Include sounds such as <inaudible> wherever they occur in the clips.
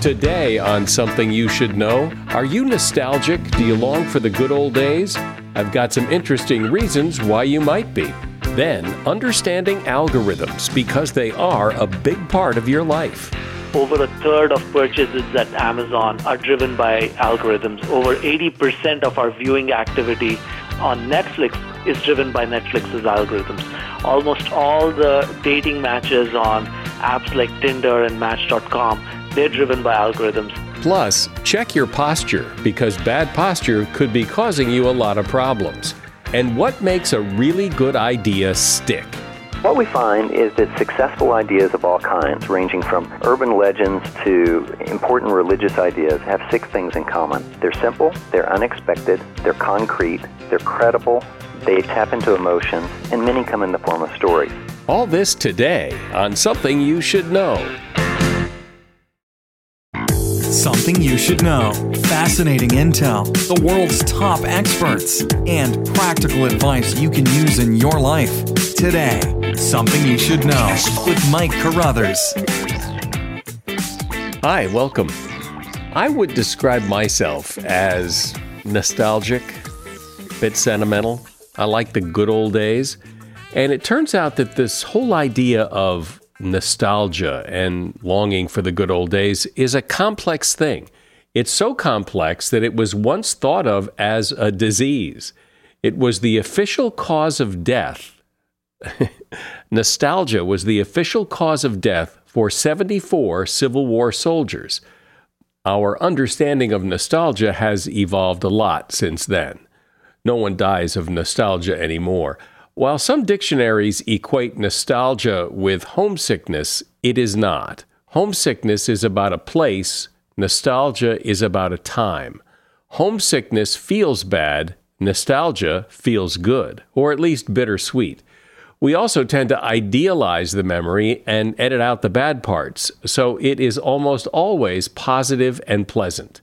Today, on Something You Should Know, are you nostalgic? Do you long for the good old days? I've got some interesting reasons why you might be. Then, understanding algorithms because they are a big part of your life. Over a third of purchases at Amazon are driven by algorithms. Over 80% of our viewing activity on Netflix is driven by Netflix's algorithms. Almost all the dating matches on apps like Tinder and Match.com, they're driven by algorithms. Plus, check your posture because bad posture could be causing you a lot of problems. And what makes a really good idea stick? What we find is that successful ideas of all kinds, ranging from urban legends to important religious ideas, have six things in common. They're simple, they're unexpected, they're concrete, they're credible, they tap into emotions, and many come in the form of stories. All this today on Something You Should Know. Something you should know. Fascinating intel, the world's top experts, and practical advice you can use in your life. Today, Something You Should Know with Mike Carruthers. Hi, welcome. I would describe myself as nostalgic, a bit sentimental. I like the good old days. And it turns out that this whole idea of nostalgia and longing for the good old days is a complex thing. It's so complex that it was once thought of as a disease. It was the official cause of death. <laughs> nostalgia was the official cause of death for 74 Civil War soldiers. Our understanding of nostalgia has evolved a lot since then. No one dies of nostalgia anymore. While some dictionaries equate nostalgia with homesickness, it is not. Homesickness is about a place, nostalgia is about a time. Homesickness feels bad, nostalgia feels good, or at least bittersweet. We also tend to idealize the memory and edit out the bad parts, so it is almost always positive and pleasant.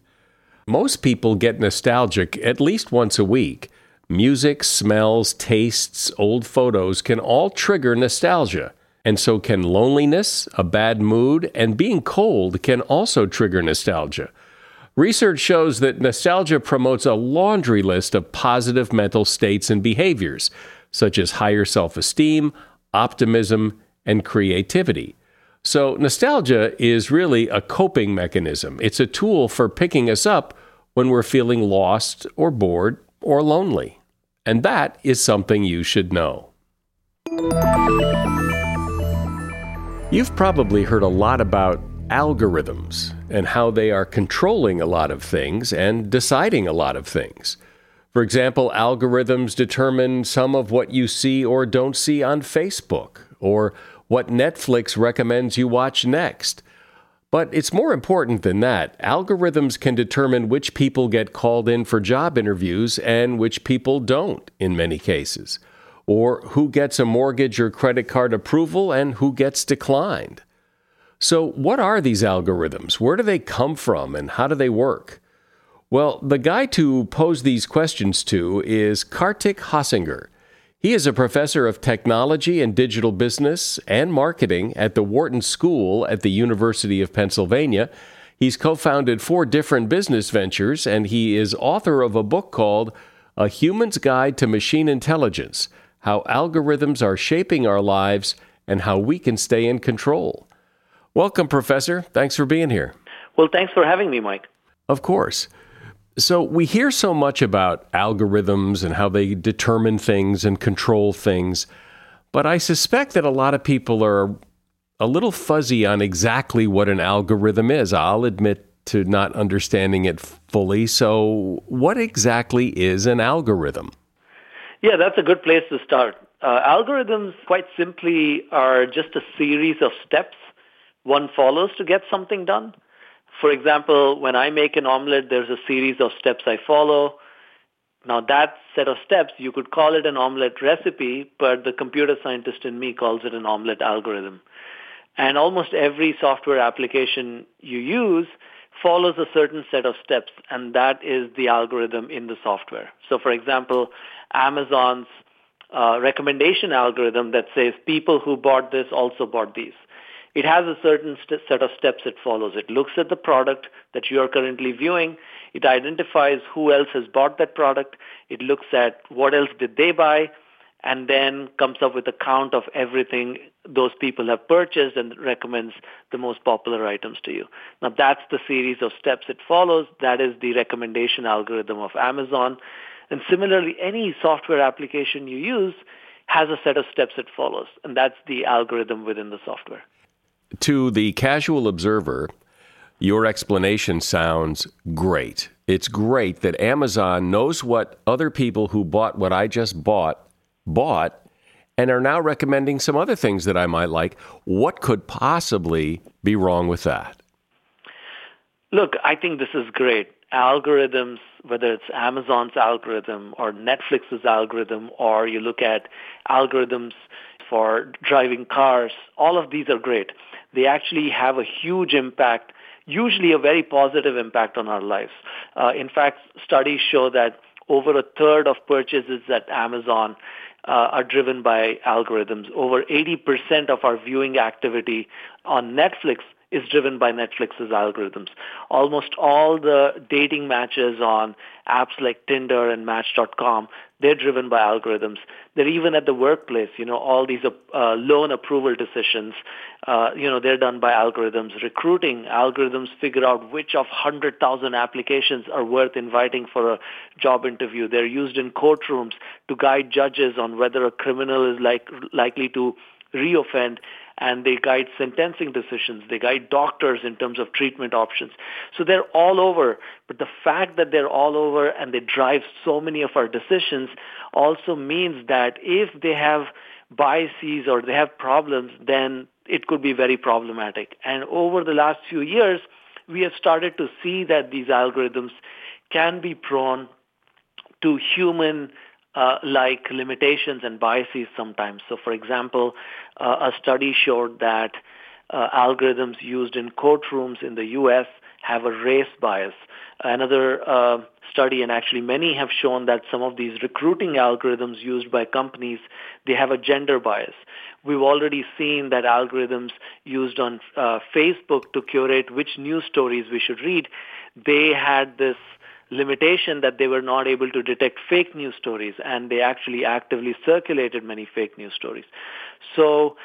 Most people get nostalgic at least once a week. Music, smells, tastes, old photos can all trigger nostalgia. And so can loneliness, a bad mood, and being cold can also trigger nostalgia. Research shows that nostalgia promotes a laundry list of positive mental states and behaviors, such as higher self esteem, optimism, and creativity. So, nostalgia is really a coping mechanism. It's a tool for picking us up when we're feeling lost or bored or lonely. And that is something you should know. You've probably heard a lot about algorithms and how they are controlling a lot of things and deciding a lot of things. For example, algorithms determine some of what you see or don't see on Facebook, or what Netflix recommends you watch next, but it's more important than that. Algorithms can determine which people get called in for job interviews and which people don't in many cases, or who gets a mortgage or credit card approval and who gets declined. So, what are these algorithms? Where do they come from and how do they work? Well, the guy to pose these questions to is Kartik Hosanagar. He is a professor of technology and digital business and marketing at the Wharton School at the University of Pennsylvania. He's co founded four different business ventures, and he is author of a book called A Human's Guide to Machine Intelligence How Algorithms Are Shaping Our Lives and How We Can Stay in Control. Welcome, Professor. Thanks for being here. Well, thanks for having me, Mike. Of course. So, we hear so much about algorithms and how they determine things and control things, but I suspect that a lot of people are a little fuzzy on exactly what an algorithm is. I'll admit to not understanding it fully. So, what exactly is an algorithm? Yeah, that's a good place to start. Uh, algorithms, quite simply, are just a series of steps one follows to get something done. For example, when I make an omelette, there's a series of steps I follow. Now that set of steps, you could call it an omelette recipe, but the computer scientist in me calls it an omelette algorithm. And almost every software application you use follows a certain set of steps, and that is the algorithm in the software. So for example, Amazon's uh, recommendation algorithm that says people who bought this also bought these. It has a certain st- set of steps it follows. It looks at the product that you are currently viewing. It identifies who else has bought that product. It looks at what else did they buy and then comes up with a count of everything those people have purchased and recommends the most popular items to you. Now that's the series of steps it follows. That is the recommendation algorithm of Amazon. And similarly, any software application you use has a set of steps it follows, and that's the algorithm within the software. To the casual observer, your explanation sounds great. It's great that Amazon knows what other people who bought what I just bought bought and are now recommending some other things that I might like. What could possibly be wrong with that? Look, I think this is great. Algorithms, whether it's Amazon's algorithm or Netflix's algorithm, or you look at algorithms for driving cars, all of these are great. They actually have a huge impact, usually a very positive impact on our lives. Uh, in fact, studies show that over a third of purchases at Amazon uh, are driven by algorithms. Over 80% of our viewing activity on Netflix is driven by Netflix's algorithms. Almost all the dating matches on apps like Tinder and Match.com, they're driven by algorithms. They're even at the workplace, you know, all these uh, loan approval decisions, uh, you know, they're done by algorithms. Recruiting, algorithms figure out which of 100,000 applications are worth inviting for a job interview. They're used in courtrooms to guide judges on whether a criminal is like, likely to reoffend and they guide sentencing decisions. They guide doctors in terms of treatment options. So they're all over. But the fact that they're all over and they drive so many of our decisions also means that if they have biases or they have problems, then it could be very problematic. And over the last few years, we have started to see that these algorithms can be prone to human uh, like limitations and biases sometimes. So, for example, uh, a study showed that uh, algorithms used in courtrooms in the U.S. have a race bias. Another uh, study, and actually many have shown that some of these recruiting algorithms used by companies, they have a gender bias. We've already seen that algorithms used on uh, Facebook to curate which news stories we should read, they had this limitation that they were not able to detect fake news stories and they actually actively circulated many fake news stories. So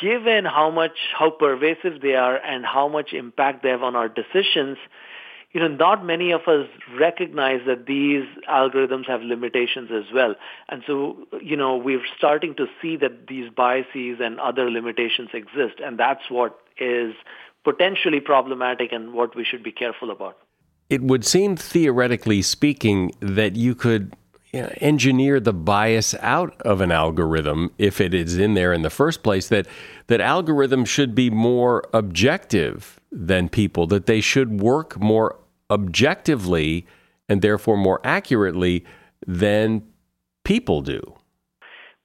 given how much, how pervasive they are and how much impact they have on our decisions, you know, not many of us recognize that these algorithms have limitations as well. And so, you know, we're starting to see that these biases and other limitations exist. And that's what is potentially problematic and what we should be careful about it would seem, theoretically speaking, that you could you know, engineer the bias out of an algorithm if it is in there in the first place. That that algorithms should be more objective than people. That they should work more objectively and therefore more accurately than people do.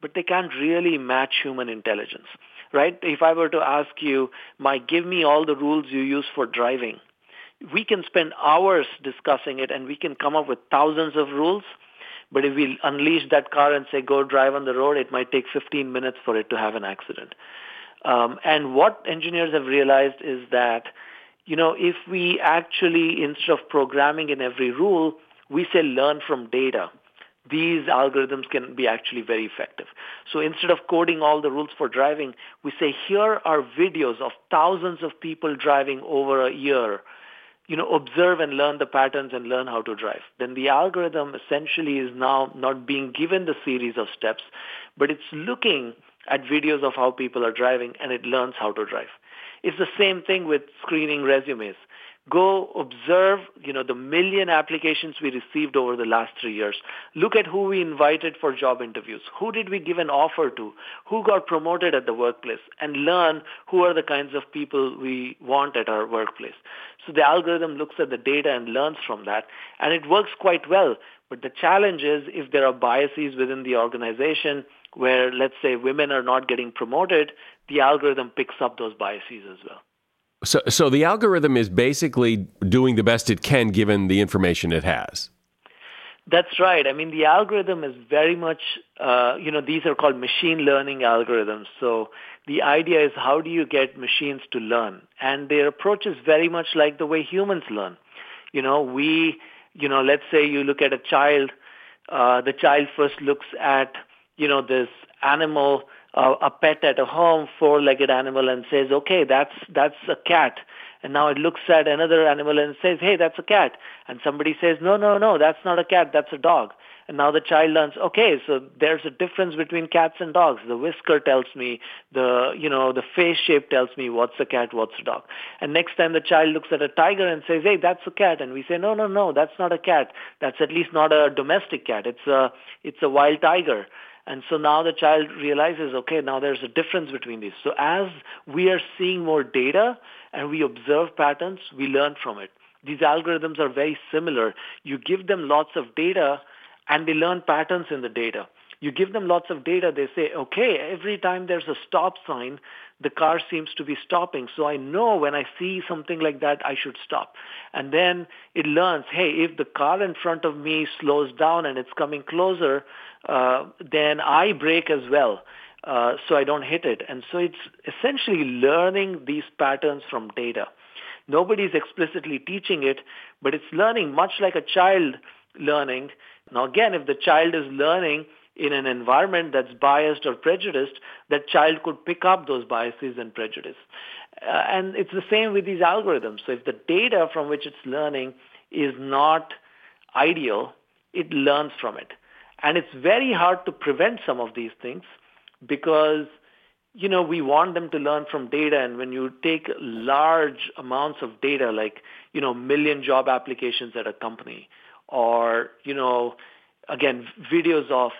But they can't really match human intelligence, right? If I were to ask you, Mike, give me all the rules you use for driving we can spend hours discussing it and we can come up with thousands of rules. But if we unleash that car and say, go drive on the road, it might take 15 minutes for it to have an accident. Um, and what engineers have realized is that, you know, if we actually, instead of programming in every rule, we say learn from data, these algorithms can be actually very effective. So instead of coding all the rules for driving, we say here are videos of thousands of people driving over a year you know, observe and learn the patterns and learn how to drive. Then the algorithm essentially is now not being given the series of steps, but it's looking at videos of how people are driving and it learns how to drive. It's the same thing with screening resumes go observe, you know, the million applications we received over the last three years. Look at who we invited for job interviews. Who did we give an offer to? Who got promoted at the workplace? And learn who are the kinds of people we want at our workplace. So the algorithm looks at the data and learns from that. And it works quite well. But the challenge is if there are biases within the organization where, let's say, women are not getting promoted, the algorithm picks up those biases as well. So, so the algorithm is basically doing the best it can given the information it has. That's right. I mean, the algorithm is very much, uh, you know, these are called machine learning algorithms. So the idea is how do you get machines to learn? And their approach is very much like the way humans learn. You know, we, you know, let's say you look at a child, uh, the child first looks at, you know, this animal, uh, a pet at a home, four-legged animal, and says, okay, that's that's a cat. And now it looks at another animal and says, hey, that's a cat. And somebody says, no, no, no, that's not a cat, that's a dog. And now the child learns, okay, so there's a difference between cats and dogs. The whisker tells me, the, you know, the face shape tells me what's a cat, what's a dog. And next time the child looks at a tiger and says, hey, that's a cat. And we say, no, no, no, that's not a cat. That's at least not a domestic cat. It's a, it's a wild tiger. And so now the child realizes, okay, now there's a difference between these. So as we are seeing more data and we observe patterns, we learn from it. These algorithms are very similar. You give them lots of data and they learn patterns in the data. You give them lots of data, they say, okay, every time there's a stop sign, the car seems to be stopping. So I know when I see something like that, I should stop. And then it learns, hey, if the car in front of me slows down and it's coming closer, uh, then I brake as well. Uh, so I don't hit it. And so it's essentially learning these patterns from data. Nobody's explicitly teaching it, but it's learning much like a child learning. Now again, if the child is learning in an environment that's biased or prejudiced, that child could pick up those biases and prejudice. Uh, and it's the same with these algorithms. So if the data from which it's learning is not ideal, it learns from it. And it's very hard to prevent some of these things because you know we want them to learn from data and when you take large amounts of data like you know million job applications at a company or you know again videos of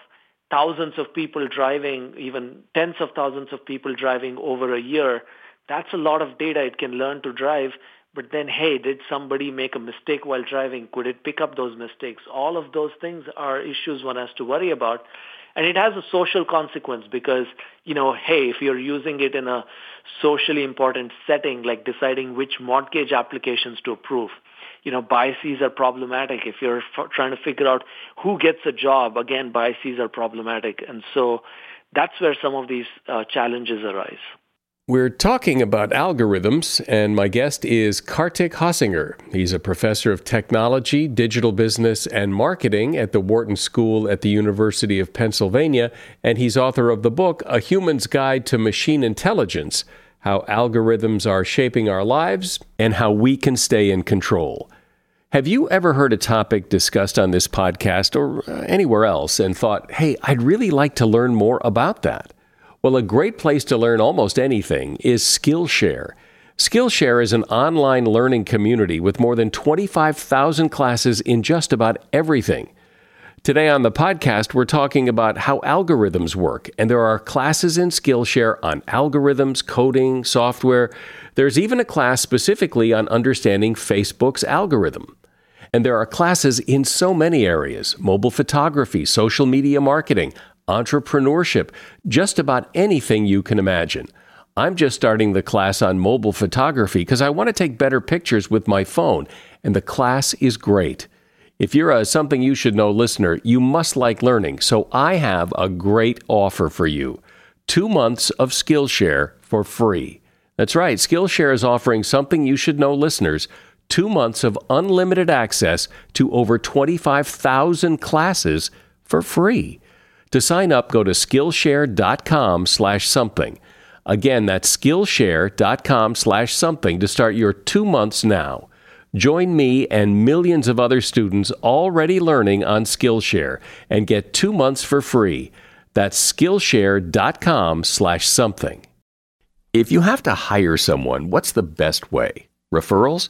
thousands of people driving even tens of thousands of people driving over a year that's a lot of data it can learn to drive. But then hey did somebody make a mistake while driving? Could it pick up those mistakes? All of those things are issues one has to worry about. And it has a social consequence because, you know, hey, if you're using it in a socially important setting, like deciding which mortgage applications to approve, you know, biases are problematic. If you're f- trying to figure out who gets a job, again, biases are problematic. And so that's where some of these uh, challenges arise. We're talking about algorithms, and my guest is Kartik Hosanagar. He's a professor of technology, digital business, and marketing at the Wharton School at the University of Pennsylvania, and he's author of the book A Human's Guide to Machine Intelligence How Algorithms Are Shaping Our Lives and How We Can Stay in Control. Have you ever heard a topic discussed on this podcast or uh, anywhere else and thought, hey, I'd really like to learn more about that? Well, a great place to learn almost anything is Skillshare. Skillshare is an online learning community with more than 25,000 classes in just about everything. Today on the podcast, we're talking about how algorithms work, and there are classes in Skillshare on algorithms, coding, software. There's even a class specifically on understanding Facebook's algorithm. And there are classes in so many areas mobile photography, social media marketing, entrepreneurship, just about anything you can imagine. I'm just starting the class on mobile photography because I want to take better pictures with my phone, and the class is great. If you're a Something You Should Know listener, you must like learning, so I have a great offer for you two months of Skillshare for free. That's right, Skillshare is offering Something You Should Know listeners two months of unlimited access to over 25,000 classes for free. To sign up, go to Skillshare.com slash something. Again, that's Skillshare.com slash something to start your two months now. Join me and millions of other students already learning on Skillshare and get two months for free. That's Skillshare.com slash something. If you have to hire someone, what's the best way? Referrals?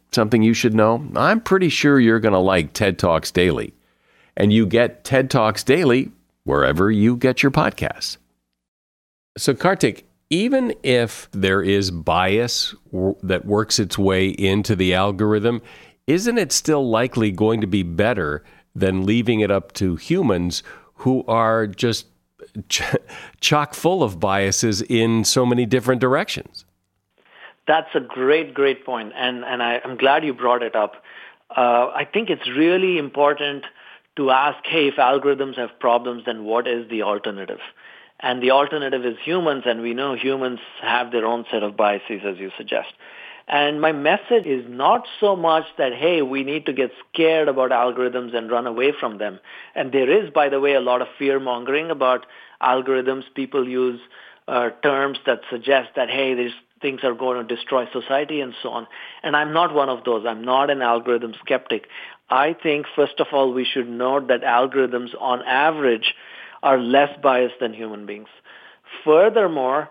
something you should know? I'm pretty sure you're going to like TED Talks Daily. And you get TED Talks Daily wherever you get your podcasts. So, Kartik, even if there is bias that works its way into the algorithm, isn't it still likely going to be better than leaving it up to humans who are just <laughs> ch- chock full of biases in so many different directions? That's a great, great point, and and I, am glad you brought it up. Uh, I think it's really important to ask, hey, if algorithms have problems, then what is the alternative? And the alternative is humans, and we know humans have their own set of biases, as you suggest. And my message is not so much that, hey, we need to get scared about algorithms and run away from them. And there is, by the way, a lot of fear mongering about algorithms. People use uh, terms that suggest that, hey, there's things are going to destroy society and so on. And I'm not one of those. I'm not an algorithm skeptic. I think, first of all, we should note that algorithms on average are less biased than human beings. Furthermore,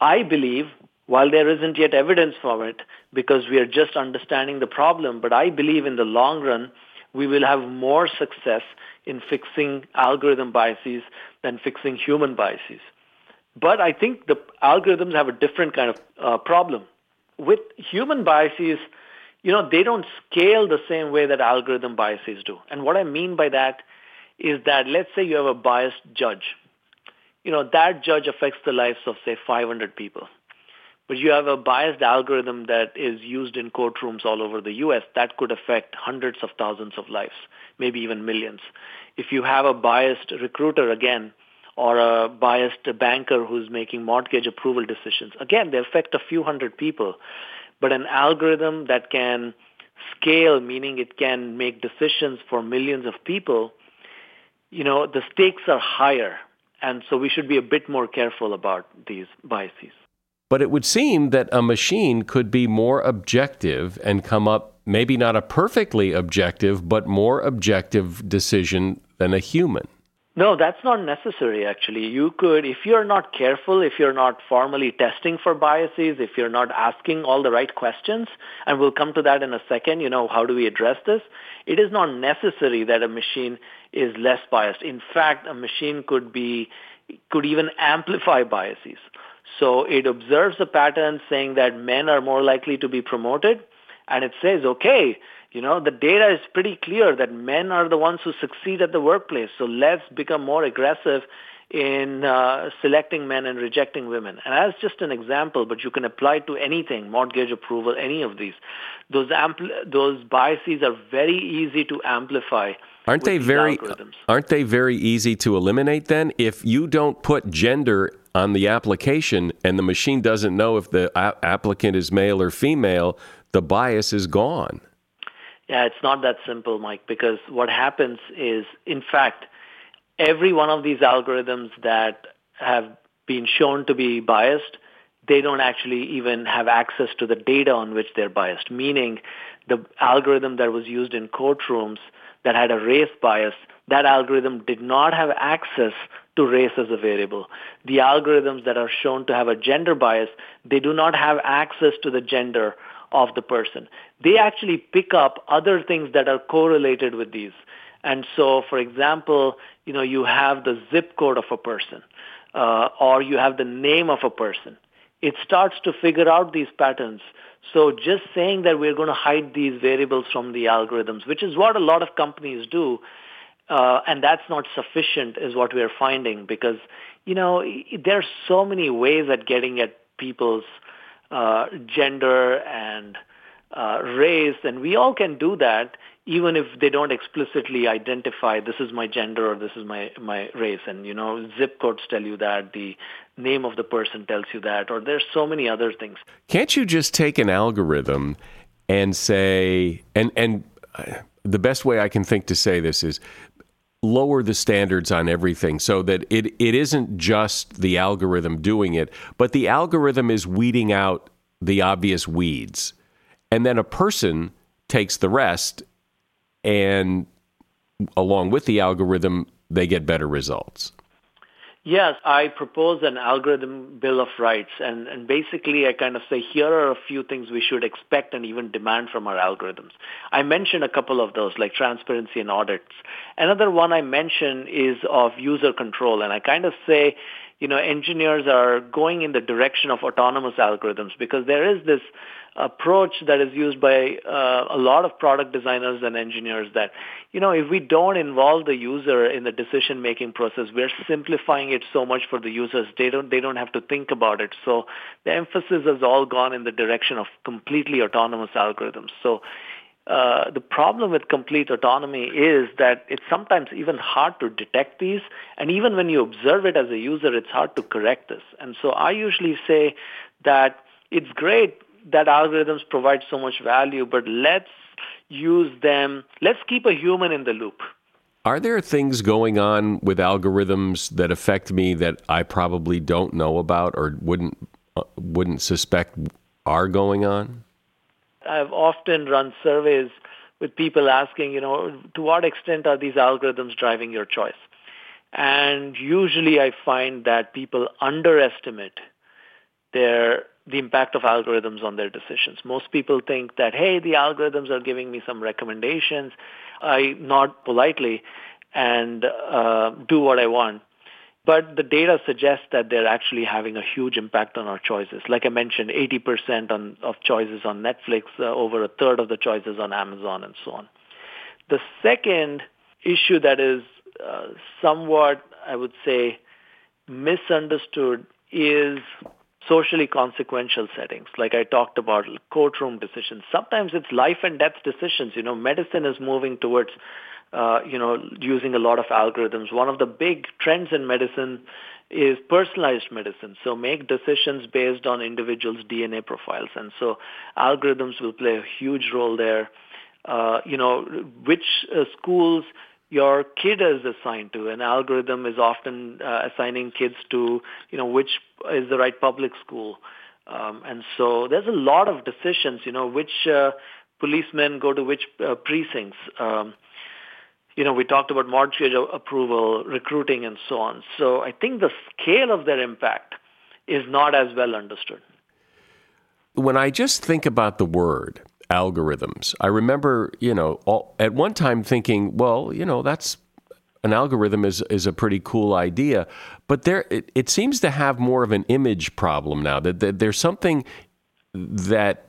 I believe, while there isn't yet evidence for it, because we are just understanding the problem, but I believe in the long run, we will have more success in fixing algorithm biases than fixing human biases. But I think the algorithms have a different kind of uh, problem. With human biases, you know, they don't scale the same way that algorithm biases do. And what I mean by that is that let's say you have a biased judge. You know, that judge affects the lives of, say, 500 people. But you have a biased algorithm that is used in courtrooms all over the U.S. that could affect hundreds of thousands of lives, maybe even millions. If you have a biased recruiter, again, or a biased banker who's making mortgage approval decisions. Again, they affect a few hundred people, but an algorithm that can scale, meaning it can make decisions for millions of people, you know, the stakes are higher. And so we should be a bit more careful about these biases. But it would seem that a machine could be more objective and come up, maybe not a perfectly objective, but more objective decision than a human. No, that's not necessary actually. You could, if you're not careful, if you're not formally testing for biases, if you're not asking all the right questions, and we'll come to that in a second, you know, how do we address this? It is not necessary that a machine is less biased. In fact, a machine could be, could even amplify biases. So it observes a pattern saying that men are more likely to be promoted, and it says, okay, you know, the data is pretty clear that men are the ones who succeed at the workplace. So let's become more aggressive in uh, selecting men and rejecting women. And as just an example, but you can apply to anything, mortgage approval, any of these. Those ampl- those biases are very easy to amplify. Aren't they very algorithms. aren't they very easy to eliminate then? If you don't put gender on the application and the machine doesn't know if the a- applicant is male or female, the bias is gone. Yeah, it's not that simple, Mike, because what happens is, in fact, every one of these algorithms that have been shown to be biased, they don't actually even have access to the data on which they're biased, meaning the algorithm that was used in courtrooms that had a race bias, that algorithm did not have access to race as a variable. The algorithms that are shown to have a gender bias, they do not have access to the gender of the person. They actually pick up other things that are correlated with these. And so, for example, you know, you have the zip code of a person, uh, or you have the name of a person. It starts to figure out these patterns. So just saying that we're going to hide these variables from the algorithms, which is what a lot of companies do, uh, and that's not sufficient is what we're finding because, you know, there are so many ways at getting at people's uh, gender and uh, race, and we all can do that even if they don't explicitly identify this is my gender or this is my my race. And you know, zip codes tell you that, the name of the person tells you that, or there's so many other things. Can't you just take an algorithm and say and and uh, the best way I can think to say this is lower the standards on everything so that it, it isn't just the algorithm doing it, but the algorithm is weeding out the obvious weeds. And then a person takes the rest, and along with the algorithm, they get better results. Yes, I propose an algorithm bill of rights. And, and basically, I kind of say here are a few things we should expect and even demand from our algorithms. I mentioned a couple of those, like transparency and audits. Another one I mention is of user control. And I kind of say, you know, engineers are going in the direction of autonomous algorithms because there is this approach that is used by uh, a lot of product designers and engineers that, you know, if we don't involve the user in the decision-making process, we're simplifying it so much for the users. They don't, they don't have to think about it. So the emphasis has all gone in the direction of completely autonomous algorithms. So uh, the problem with complete autonomy is that it's sometimes even hard to detect these, and even when you observe it as a user, it's hard to correct this. And so I usually say that it's great that algorithms provide so much value, but let's use them, let's keep a human in the loop. Are there things going on with algorithms that affect me that I probably don't know about or wouldn't uh, wouldn't suspect are going on? I've often run surveys with people asking, you know, to what extent are these algorithms driving your choice? And usually I find that people underestimate their the impact of algorithms on their decisions. Most people think that, hey, the algorithms are giving me some recommendations. I nod politely and uh, do what I want. But the data suggests that they're actually having a huge impact on our choices. Like I mentioned, 80% on, of choices on Netflix, uh, over a third of the choices on Amazon, and so on. The second issue that is uh, somewhat, I would say, misunderstood is socially consequential settings, like I talked about, courtroom decisions. Sometimes it's life and death decisions. You know, medicine is moving towards, uh, you know, using a lot of algorithms. One of the big trends in medicine is personalized medicine. So make decisions based on individuals' DNA profiles. And so algorithms will play a huge role there. Uh, you know, which uh, schools your kid is assigned to. An algorithm is often uh, assigning kids to, you know, which is the right public school. Um, and so there's a lot of decisions, you know, which uh, policemen go to which uh, precincts. Um, you know, we talked about mortgage approval, recruiting, and so on. So I think the scale of their impact is not as well understood. When I just think about the word, algorithms. I remember, you know, all, at one time thinking, well, you know, that's an algorithm is is a pretty cool idea, but there it, it seems to have more of an image problem now. That, that there's something that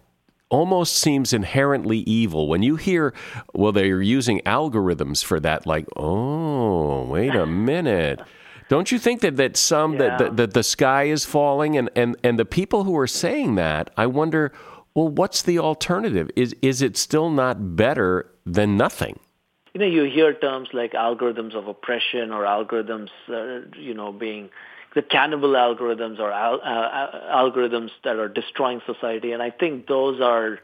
almost seems inherently evil when you hear, well, they're using algorithms for that. Like, oh, wait a minute. Don't you think that, that some yeah. that, that, that the sky is falling and, and, and the people who are saying that, I wonder well, what's the alternative? Is is it still not better than nothing? You know, you hear terms like algorithms of oppression or algorithms, uh, you know, being the cannibal algorithms or al- uh, algorithms that are destroying society. And I think those are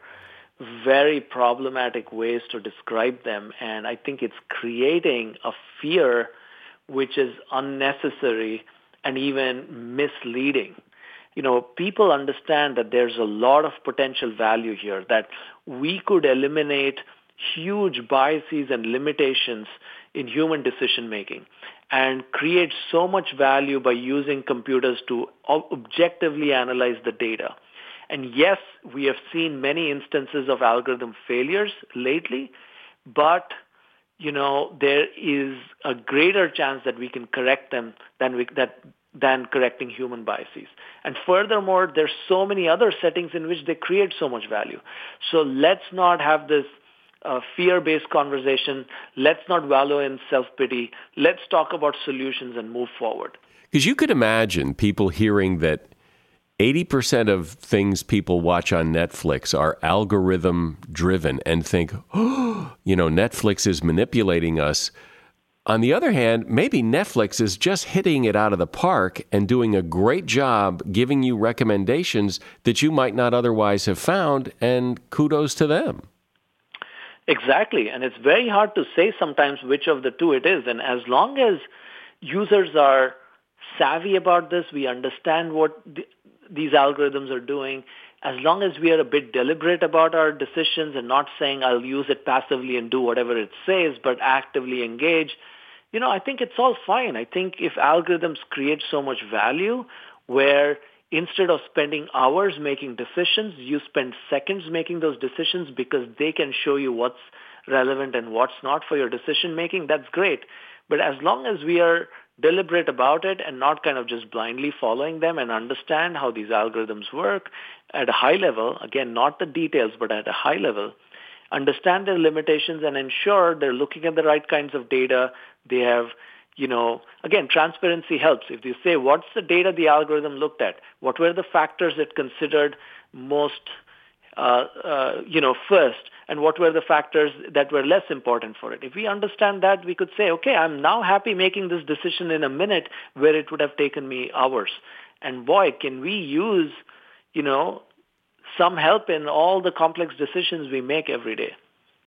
very problematic ways to describe them. And I think it's creating a fear which is unnecessary and even misleading. You know, people understand that there's a lot of potential value here, that we could eliminate huge biases and limitations in human decision making and create so much value by using computers to objectively analyze the data. And yes, we have seen many instances of algorithm failures lately, but you know there is a greater chance that we can correct them than we, that than correcting human biases. And furthermore, there's so many other settings in which they create so much value. So let's not have this uh, fear-based conversation. Let's not wallow in self-pity. Let's talk about solutions and move forward. Because you could imagine people hearing that 80% of things people watch on Netflix are algorithm driven and think, oh, <gasps> you know, Netflix is manipulating us. On the other hand, maybe Netflix is just hitting it out of the park and doing a great job giving you recommendations that you might not otherwise have found, and kudos to them. Exactly. And it's very hard to say sometimes which of the two it is. And as long as users are savvy about this, we understand what the, these algorithms are doing, as long as we are a bit deliberate about our decisions and not saying I'll use it passively and do whatever it says, but actively engage, you know, I think it's all fine. I think if algorithms create so much value where instead of spending hours making decisions, you spend seconds making those decisions because they can show you what's relevant and what's not for your decision making, that's great. But as long as we are deliberate about it and not kind of just blindly following them and understand how these algorithms work at a high level, again, not the details, but at a high level, understand their limitations and ensure they're looking at the right kinds of data. They have you know, again, transparency helps. If you say, what's the data the algorithm looked at? What were the factors it considered most, uh, uh, you know, first? And what were the factors that were less important for it? If we understand that, we could say, okay, I'm now happy making this decision in a minute where it would have taken me hours. And boy, can we use, you know, some help in all the complex decisions we make every day.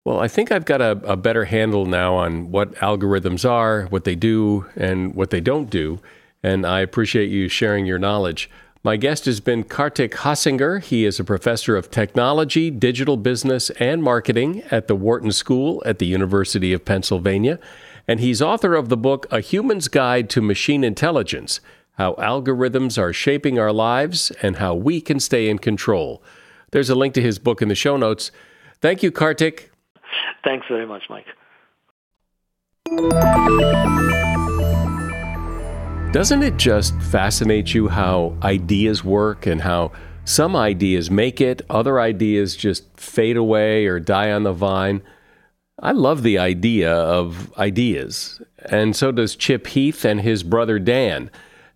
Well, I think I've got a, a, better handle now on what algorithms are, what they do, and what they don't do. And I appreciate you sharing your knowledge. My guest has been Kartik Hosanagar. He is a professor of technology, digital business, and marketing at the Wharton School at the University of Pennsylvania. And he's author of the book A Human's Guide to Machine Intelligence How Algorithms Are Shaping Our Lives and How We Can Stay in Control. There's a link to his book in the show notes. Thank you, Kartik. Thanks very much, Mike. Doesn't it just fascinate you how ideas work and how some ideas make it, other ideas just fade away or die on the vine? I love the idea of ideas, and so does Chip Heath and his brother Dan.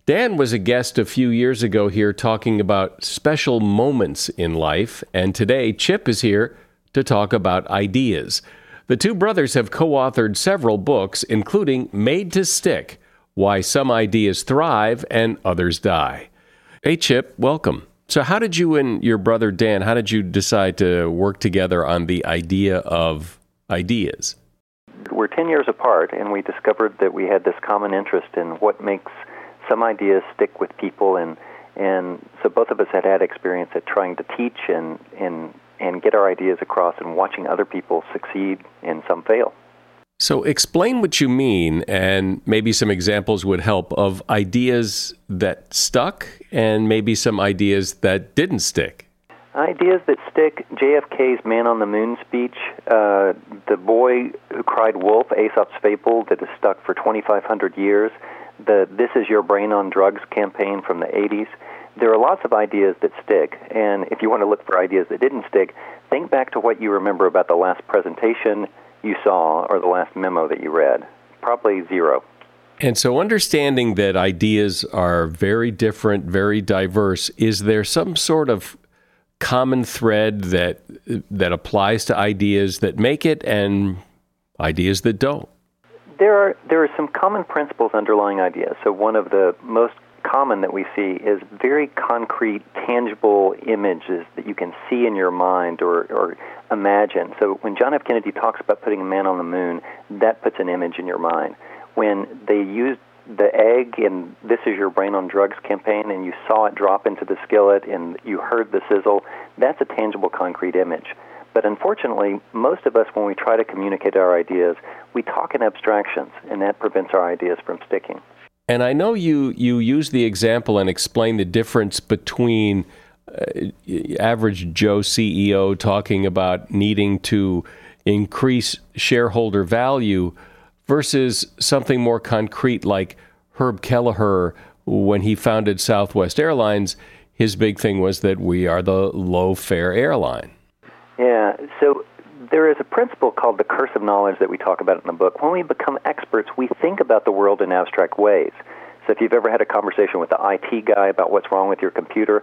Dan was a guest a few years ago here talking about special moments in life, and today Chip is here to talk about ideas. The two brothers have co authored several books, including Made to Stick Why Some Ideas Thrive and Others Die. Hey, Chip, welcome. So, how did you and your brother Dan, how did you decide to work together on the idea of ideas? We're 10 years apart, and we discovered that we had this common interest in what makes some ideas stick with people and and so both of us had had experience at trying to teach and, and and get our ideas across and watching other people succeed and some fail. So, explain what you mean, and maybe some examples would help of ideas that stuck and maybe some ideas that didn't stick. Ideas that stick JFK's Man on the Moon speech, uh, The Boy Who Cried Wolf, Aesop's Fable, that has stuck for 2,500 years, the This Is Your Brain on Drugs campaign from the 80s there are lots of ideas that stick, and if you want to look for ideas that didn't stick, think back to what you remember about the last presentation you saw or the last memo that you read. Probably zero. And so, understanding that ideas are very different, very diverse, is there some sort of common thread that that applies to ideas that make it and ideas that don't? There are there are some common principles underlying ideas. So one of the most common that we see is very concrete, tangible images that you can see in your mind or, or imagine. So when John F. Kennedy talks about putting a man on the moon, that puts an image in your mind. When they used the egg in This Is Your Brain on Drugs campaign and you saw it drop into the skillet and you heard the sizzle, that's a tangible, concrete image. But unfortunately, most of us, when we try to communicate our ideas, we talk in abstractions, and that prevents our ideas from sticking. And I know you, you use the example and explain the difference between uh, average Joe CEO talking about needing to increase shareholder value versus something more concrete like Herb Kelleher when he founded Southwest Airlines. His big thing was that we are the low fare airline. Yeah, so there is a principle called the curse of knowledge that we talk about in the book. When we become experts, we think about the world in abstract ways. So if you've ever had a conversation with the IT guy about what's wrong with your computer,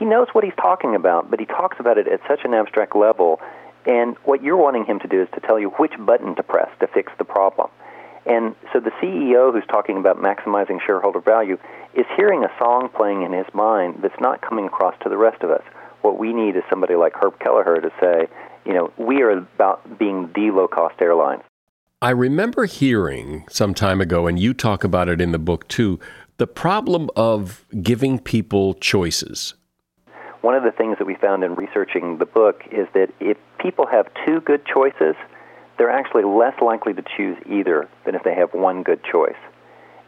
he knows what he's talking about, but he talks about it at such an abstract level. And what you're wanting him to do is to tell you which button to press to fix the problem. And so the CEO who's talking about maximizing shareholder value is hearing a song playing in his mind that's not coming across to the rest of us. What we need is somebody like Herb Kelleher to say, you know, we are about being the low cost airline. I remember hearing some time ago, and you talk about it in the book too, the problem of giving people choices. One of the things that we found in researching the book is that if people have two good choices, they're actually less likely to choose either than if they have one good choice.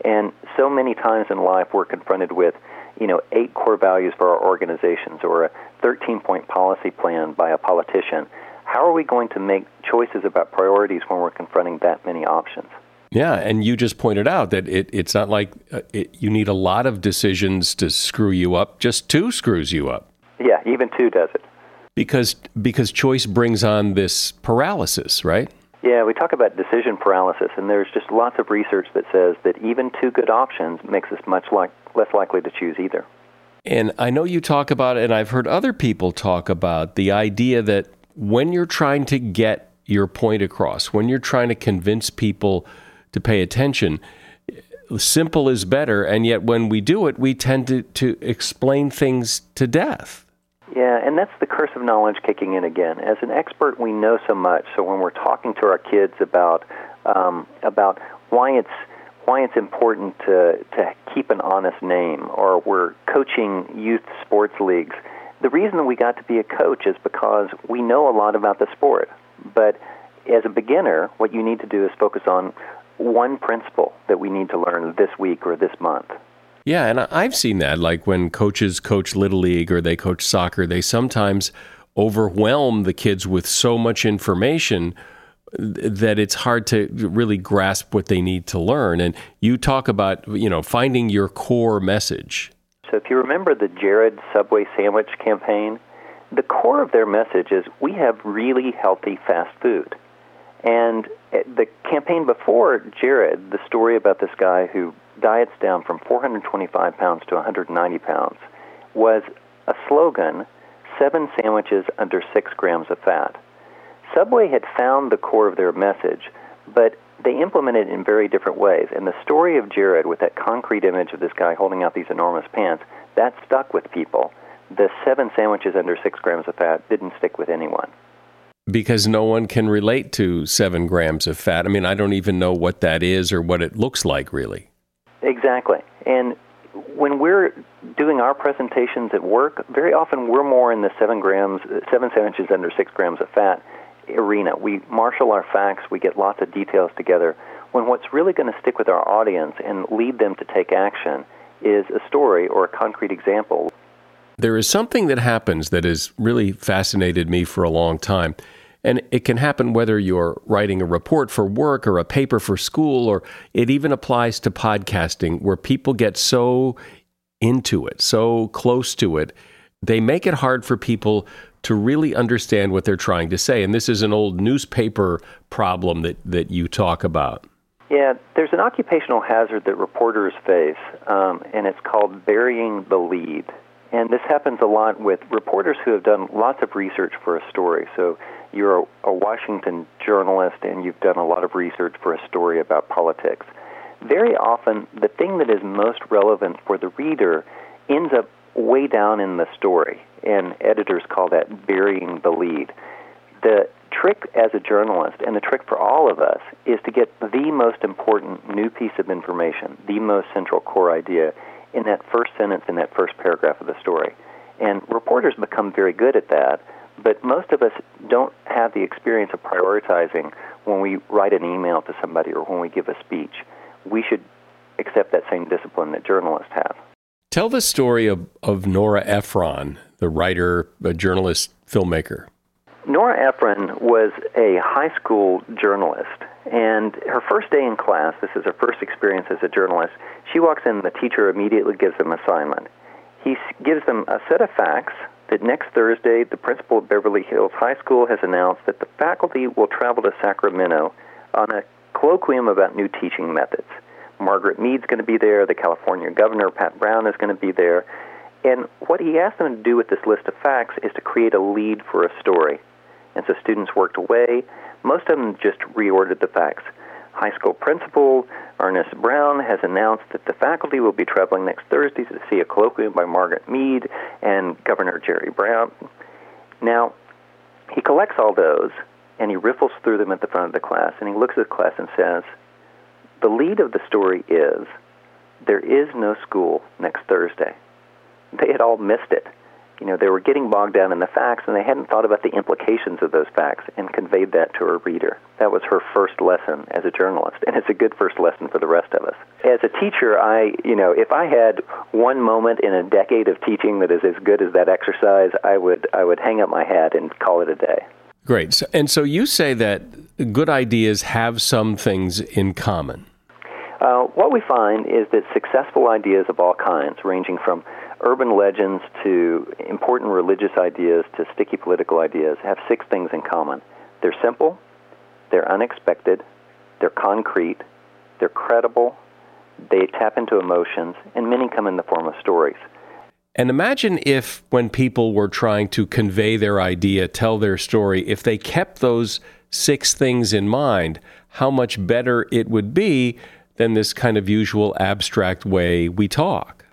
And so many times in life, we're confronted with, you know, eight core values for our organizations or a 13 point policy plan by a politician how are we going to make choices about priorities when we're confronting that many options? Yeah, and you just pointed out that it, it's not like uh, it, you need a lot of decisions to screw you up. Just two screws you up. Yeah, even two does it. Because because choice brings on this paralysis, right? Yeah, we talk about decision paralysis, and there's just lots of research that says that even two good options makes us much like, less likely to choose either. And I know you talk about, and I've heard other people talk about the idea that when you're trying to get your point across, when you're trying to convince people to pay attention, simple is better. And yet, when we do it, we tend to, to explain things to death. Yeah, and that's the curse of knowledge kicking in again. As an expert, we know so much. So when we're talking to our kids about um, about why it's why it's important to to keep an honest name, or we're coaching youth sports leagues, the reason we got to be a coach is because we know a lot about the sport. But as a beginner, what you need to do is focus on one principle that we need to learn this week or this month. Yeah, and I've seen that. Like when coaches coach Little League or they coach soccer, they sometimes overwhelm the kids with so much information that it's hard to really grasp what they need to learn. And you talk about, you know, finding your core message. So if you remember the Jared Subway sandwich campaign, the core of their message is we have really healthy fast food. And eh, the campaign before Jared, the story about this guy who diets down from 425 pounds to 190 pounds, was a slogan seven sandwiches under six grams of fat. Subway had found the core of their message, but they implement it in very different ways. And the story of Jared, with that concrete image of this guy holding out these enormous pants, that stuck with people. The seven sandwiches under six grams of fat didn't stick with anyone. Because no one can relate to seven grams of fat. I mean, I don't even know what that is or what it looks like, really. Exactly. And when we're doing our presentations at work, very often we're more in the seven grams, seven sandwiches under six grams of fat arena. We marshal our facts, we get lots of details together. When what's really going to stick with our audience and lead them to take action is a story or a concrete example. There is something that happens that has really fascinated me for a long time. And it can happen whether you're writing a report for work or a paper for school, or it even applies to podcasting, where people get so into it, so close to it, they make it hard for people to really understand what they're trying to say. And this is an old newspaper problem that, that you talk about. Yeah, there's an occupational hazard that reporters face, um, and it's called burying the lead. And this happens a lot with reporters who have done lots of research for a story. So you're a, a Washington journalist and you've done a lot of research for a story about politics. very often the thing that is most relevant for the reader ends up way down in the story, and editors call that burying the lead. The trick as a journalist, and the trick for all of us, is to get the most important new piece of information, the most central core idea, in that first sentence, in that first paragraph of the story. And reporters become very good at that, but most of us don't have the experience of prioritizing when we write an email to somebody or when we give a speech. We should accept that same discipline that journalists have. Tell the story of, of Nora Ephron, the writer, a journalist, filmmaker. Nora Ephron was a high school journalist, and her first day in class, this is her first experience as a journalist, she walks in and the teacher immediately gives them an assignment. He gives them a set of facts that next Thursday, the principal of Beverly Hills High School has announced that the faculty will travel to Sacramento on a colloquium about new teaching methods. Margaret Mead's going to be there, the California governor, Pat Brown, is going to be there. And what he asked them to do with this list of facts is to create a lead for a story. And so students worked away. Most of them just reordered the facts. High school principal Ernest Brown has announced that the faculty will be traveling next Thursday to see a colloquium by Margaret Mead and Governor Jerry Brown. Now, he collects all those and he riffles through them at the front of the class and he looks at the class and says, The lead of the story is there is no school next Thursday. They had all missed it you know, they were getting bogged down in the facts and they hadn't thought about the implications of those facts and conveyed that to her reader. That was her first lesson as a journalist, and it's a good first lesson for the rest of us. As a teacher, I, you know, if I had one moment in a decade of teaching that is as good as that exercise, I would I would hang up my hat and call it a day. Great. So, and so you say that good ideas have some things in common. Uh, what we find is that successful ideas of all kinds, ranging from urban legends to important religious ideas to sticky political ideas have six things in common. They're simple, they're unexpected, they're concrete, they're credible, they tap into emotions, and many come in the form of stories. And imagine if, when people were trying to convey their idea, tell their story, if they kept those six things in mind, how much better it would be than this kind of usual abstract way we talk.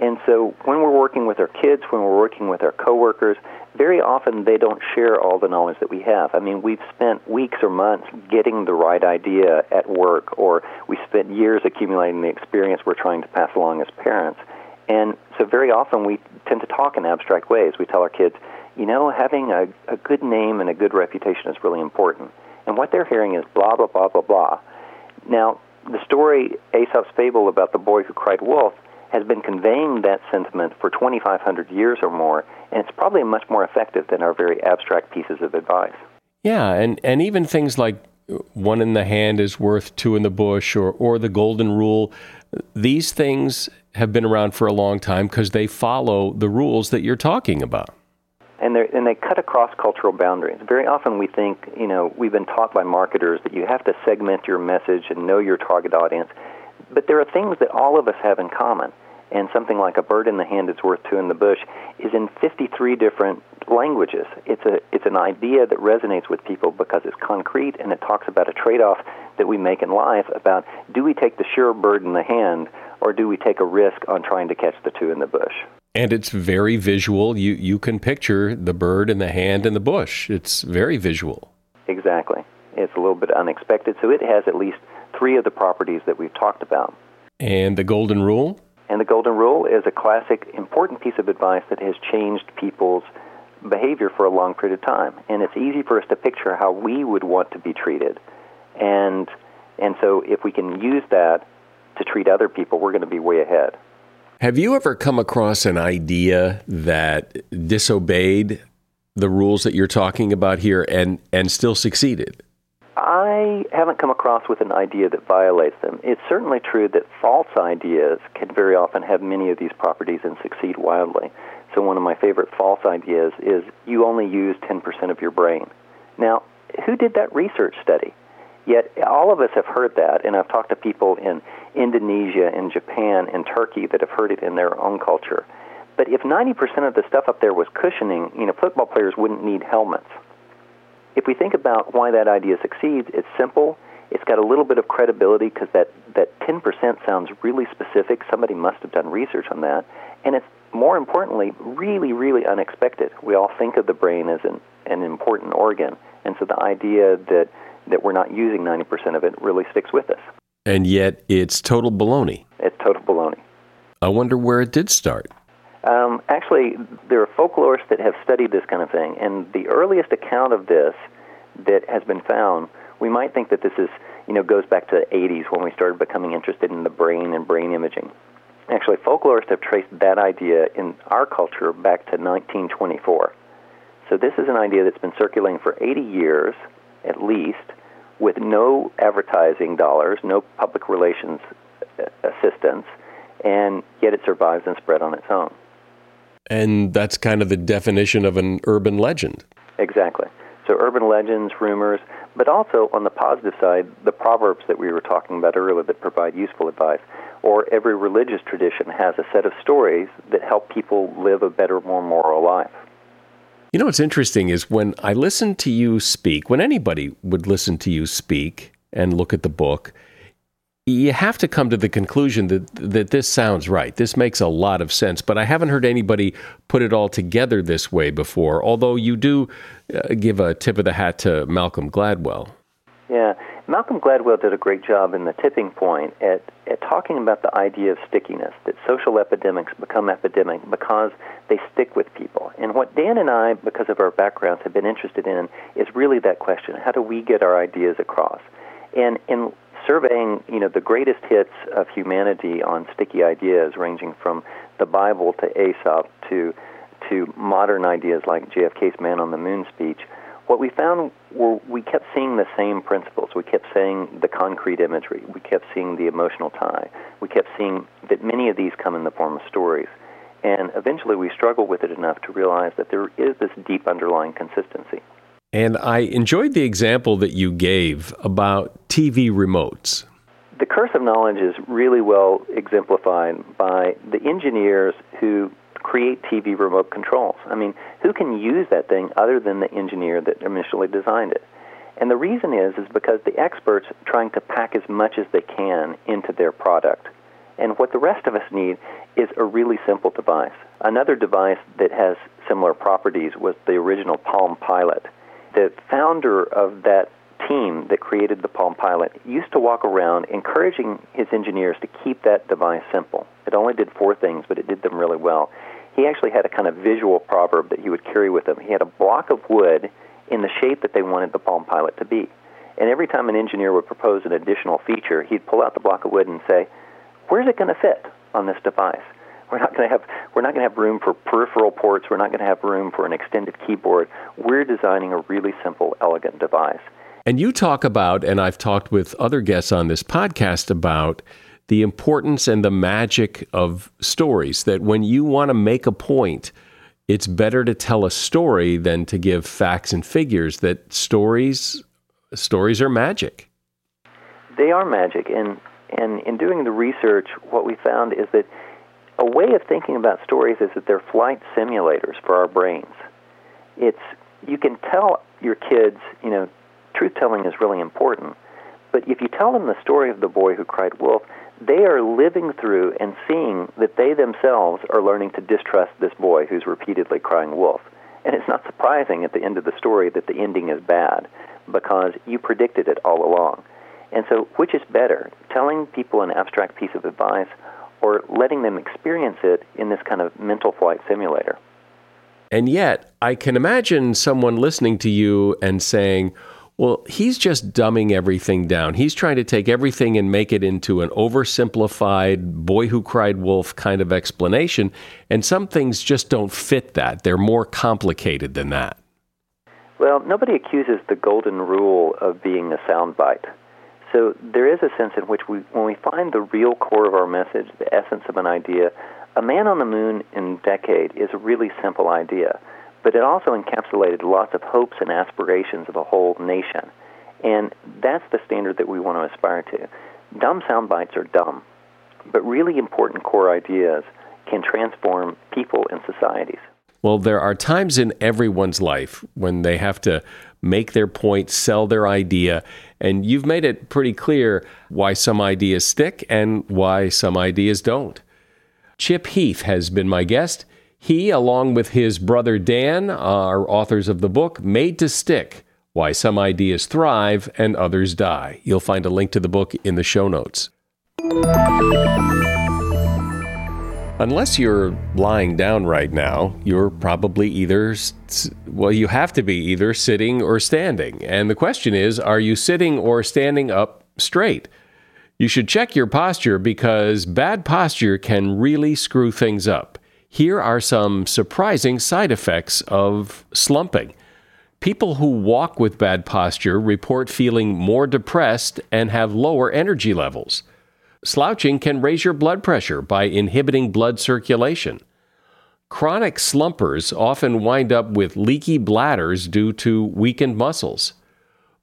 And so when we're working with our kids, when we're working with our coworkers, very often they don't share all the knowledge that we have. I mean, we've spent weeks or months getting the right idea at work, or we spent years accumulating the experience we're trying to pass along as parents. And so very often we tend to talk in abstract ways. We tell our kids, you know, having a, a good name and a good reputation is really important. And what they're hearing is blah, blah, blah, blah, blah. Now, the story Aesop's fable about the boy who cried wolf has been conveying that sentiment for 2,500 years or more, and it's probably much more effective than our very abstract pieces of advice. Yeah, and, and even things like uh, one in the hand is worth two in the bush or, or the golden rule, these things have been around for a long time because they follow the rules that you're talking about. And, and they cut across cultural boundaries. Very often we think, you know, we've been taught by marketers that you have to segment your message and know your target audience. But there are things that all of us have in common and something like a bird in the hand is worth two in the bush is in 53 different languages. It's a it's an idea that resonates with people because it's concrete and it talks about a trade-off that we make in life about do we take the sure bird in the hand or do we take a risk on trying to catch the two in the bush? And it's very visual. You you can picture the bird and the hand in the bush. It's very visual. Exactly. It's a little bit unexpected, so it has at least three of the properties that we've talked about. And the golden rule? And the Golden Rule is a classic, important piece of advice that has changed people's behavior for a long period of time. And it's easy for us to picture how we would want to be treated. And, and so if we can use that to treat other people, we're going to be way ahead. Have you ever come across an idea that disobeyed the rules that you're talking about here and, and still succeeded? I haven't come across with an idea that violates them. It's certainly true that false ideas can very often have many of these properties and succeed wildly. So one of my favorite false ideas is you only use 10% of your brain. Now, who did that research study? Yet all of us have heard that, and I've talked to people in Indonesia and Japan and Turkey that have heard it in their own culture. But if 90% of the stuff up there was cushioning, you know, football players wouldn't need helmets if we think about why that idea succeeds, it's simple, It's got a little bit of credibility because that, that 10% sounds really specific. Somebody must have done research on that. And it's more importantly, really, really unexpected. We all think of the brain as an, an important organ. And so the idea that, that we're not using 90% of it really sticks with us. And yet it's total baloney. It's total baloney. I wonder where it did start. Um, actually, there are folklorists that have studied this kind of thing, and the earliest account of this that has been found, we might think that this is, you know, goes back to the 80s when we started becoming interested in the brain and brain imaging. Actually, folklorists have traced that idea in our culture back to 1924. So this is an idea that's been circulating for 80 years, at least, with no advertising dollars, no public relations uh, assistance, and yet it survives and spread on its own. And that's kind of the definition of an urban legend. Exactly. So urban legends, rumors, but also on the positive side, the proverbs that we were talking about earlier that provide useful advice. Or every religious tradition has a set of stories that help people live a better, more moral life. You know what's interesting is when I listen to you speak, when anybody would listen to you speak and look at the book, you have to come to the conclusion that that this sounds right. This makes a lot of sense, but I haven't heard anybody put it all together this way before. Although you do uh, give a tip of the hat to Malcolm Gladwell. Yeah, Malcolm Gladwell did a great job in the tipping point at, at talking about the idea of stickiness, that social epidemics become epidemic because they stick with people. And what Dan and I, because of our backgrounds, have been interested in is really that question: How do we get our ideas across? And in surveying, you know, the greatest hits of humanity on sticky ideas, ranging from the Bible to Aesop to to modern ideas like JFK's Man on the Moon speech, what we found were we kept seeing the same principles. We kept seeing the concrete imagery. We kept seeing the emotional tie. We kept seeing that many of these come in the form of stories. And eventually we struggled with it enough to realize that there is this deep underlying consistency. And I enjoyed the example that you gave about TV remotes. The curse of knowledge is really well exemplified by the engineers who create TV remote controls. I mean, who can use that thing other than the engineer that initially designed it? And the reason is is because the experts are trying to pack as much as they can into their product. And what the rest of us need is a really simple device. Another device that has similar properties was the original Palm Pilot the founder of that team that created the Palm Pilot used to walk around encouraging his engineers to keep that device simple. It only did four things, but it did them really well. He actually had a kind of visual proverb that he would carry with him. He had a block of wood in the shape that they wanted the Palm Pilot to be. And every time an engineer would propose an additional feature, he'd pull out the block of wood and say, Where's it going to fit on this device? We're not going to have we're not going to have room for peripheral ports. We're not going to have room for an extended keyboard. We're designing a really simple, elegant device. And you talk about, and I've talked with other guests on this podcast about the importance and the magic of stories. That when you want to make a point, it's better to tell a story than to give facts and figures. That stories stories are magic. They are magic, and and in doing the research, what we found is that a way of thinking about stories is that they're flight simulators for our brains. It's you can tell your kids, you know, truth telling is really important, but if you tell them the story of the boy who cried wolf, they are living through and seeing that they themselves are learning to distrust this boy who's repeatedly crying wolf. And it's not surprising at the end of the story that the ending is bad because you predicted it all along. And so, which is better, telling people an abstract piece of advice or letting them experience it in this kind of mental flight simulator. And yet, I can imagine someone listening to you and saying, well, he's just dumbing everything down. He's trying to take everything and make it into an oversimplified boy who cried wolf kind of explanation. And some things just don't fit that. They're more complicated than that. Well, nobody accuses the golden rule of being a soundbite. So there is a sense in which we, when we find the real core of our message, the essence of an idea, a man on the moon in a decade is a really simple idea, but it also encapsulated lots of hopes and aspirations of a whole nation. And that's the standard that we want to aspire to. Dumb sound bites are dumb, but really important core ideas can transform people and societies. Well, there are times in everyone's life when they have to make their point, sell their idea, And you've made it pretty clear why some ideas stick and why some ideas don't. Chip Heath has been my guest. He, along with his brother Dan, are authors of the book Made to Stick Why Some Ideas Thrive and Others Die. You'll find a link to the book in the show notes. Unless you're lying down right now, you're probably either, well, you have to be either sitting or standing. And the question is are you sitting or standing up straight? You should check your posture because bad posture can really screw things up. Here are some surprising side effects of slumping. People who walk with bad posture report feeling more depressed and have lower energy levels. Slouching can raise your blood pressure by inhibiting blood circulation. Chronic slumpers often wind up with leaky bladders due to weakened muscles.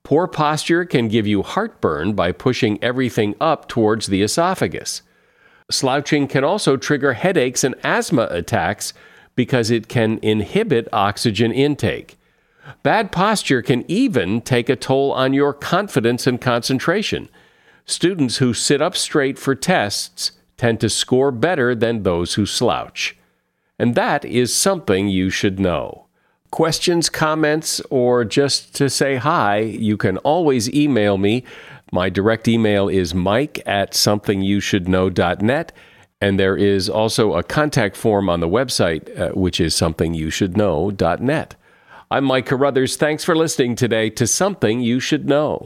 Poor posture can give you heartburn by pushing everything up towards the esophagus. Slouching can also trigger headaches and asthma attacks because it can inhibit oxygen intake. Bad posture can even take a toll on your confidence and concentration. Students who sit up straight for tests tend to score better than those who slouch. And that is something you should know. Questions, comments, or just to say hi, you can always email me. My direct email is mike at somethingyoushouldknow.net. And there is also a contact form on the website, uh, which is somethingyoushouldknow.net. I'm Mike Carruthers. Thanks for listening today to Something You Should Know.